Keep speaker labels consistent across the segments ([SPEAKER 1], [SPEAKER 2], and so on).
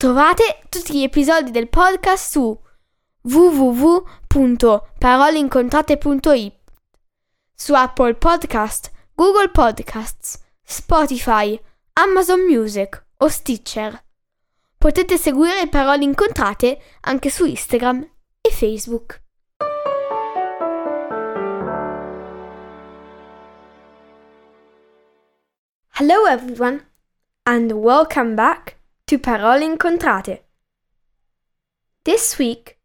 [SPEAKER 1] Trovate tutti gli episodi del podcast su www.paroleincontrate.it su Apple Podcast, Google Podcasts, Spotify, Amazon Music o Stitcher. Potete seguire Parole Incontrate anche su Instagram e Facebook. Hello everyone and welcome back to Parole Incontrate. This week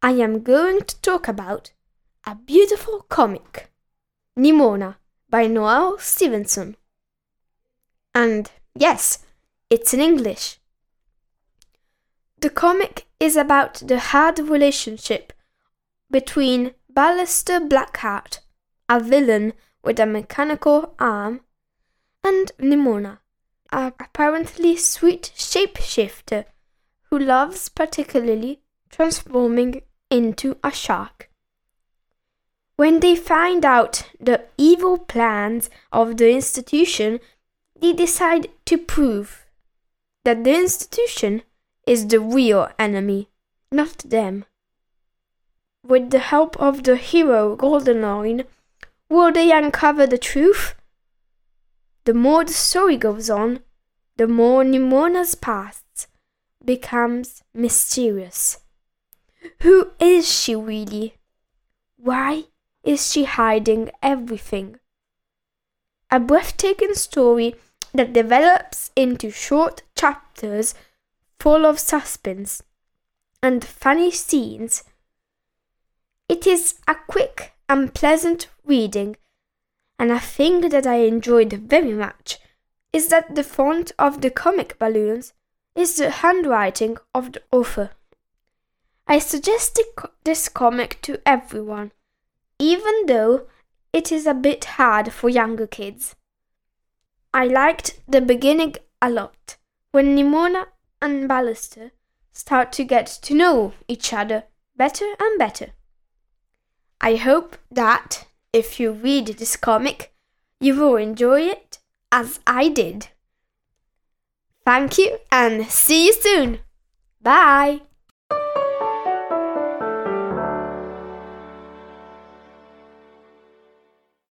[SPEAKER 1] I am going to talk about a beautiful comic, Nimona by Noelle Stevenson. And yes, it's in English. The comic is about the hard relationship between Ballister Blackheart, a villain with a mechanical arm, and Nimona, apparently sweet shapeshifter who loves particularly transforming into a shark. When they find out the evil plans of the institution, they decide to prove that the institution is the real enemy, not them. With the help of the hero Goldenloin, will they uncover the truth? The more the story goes on, the more Nimona's past becomes mysterious. Who is she really? Why is she hiding everything? A breathtaking story that develops into short chapters full of suspense and funny scenes. It is a quick and pleasant reading and a thing that I enjoyed very much is that the font of the comic balloons is the handwriting of the author. I suggest this comic to everyone, even though it is a bit hard for younger kids. I liked the beginning a lot, when Nimona and Ballister start to get to know each other better and better. I hope that if you read this comic, you will enjoy it as I did. Thank you and see you soon. Bye.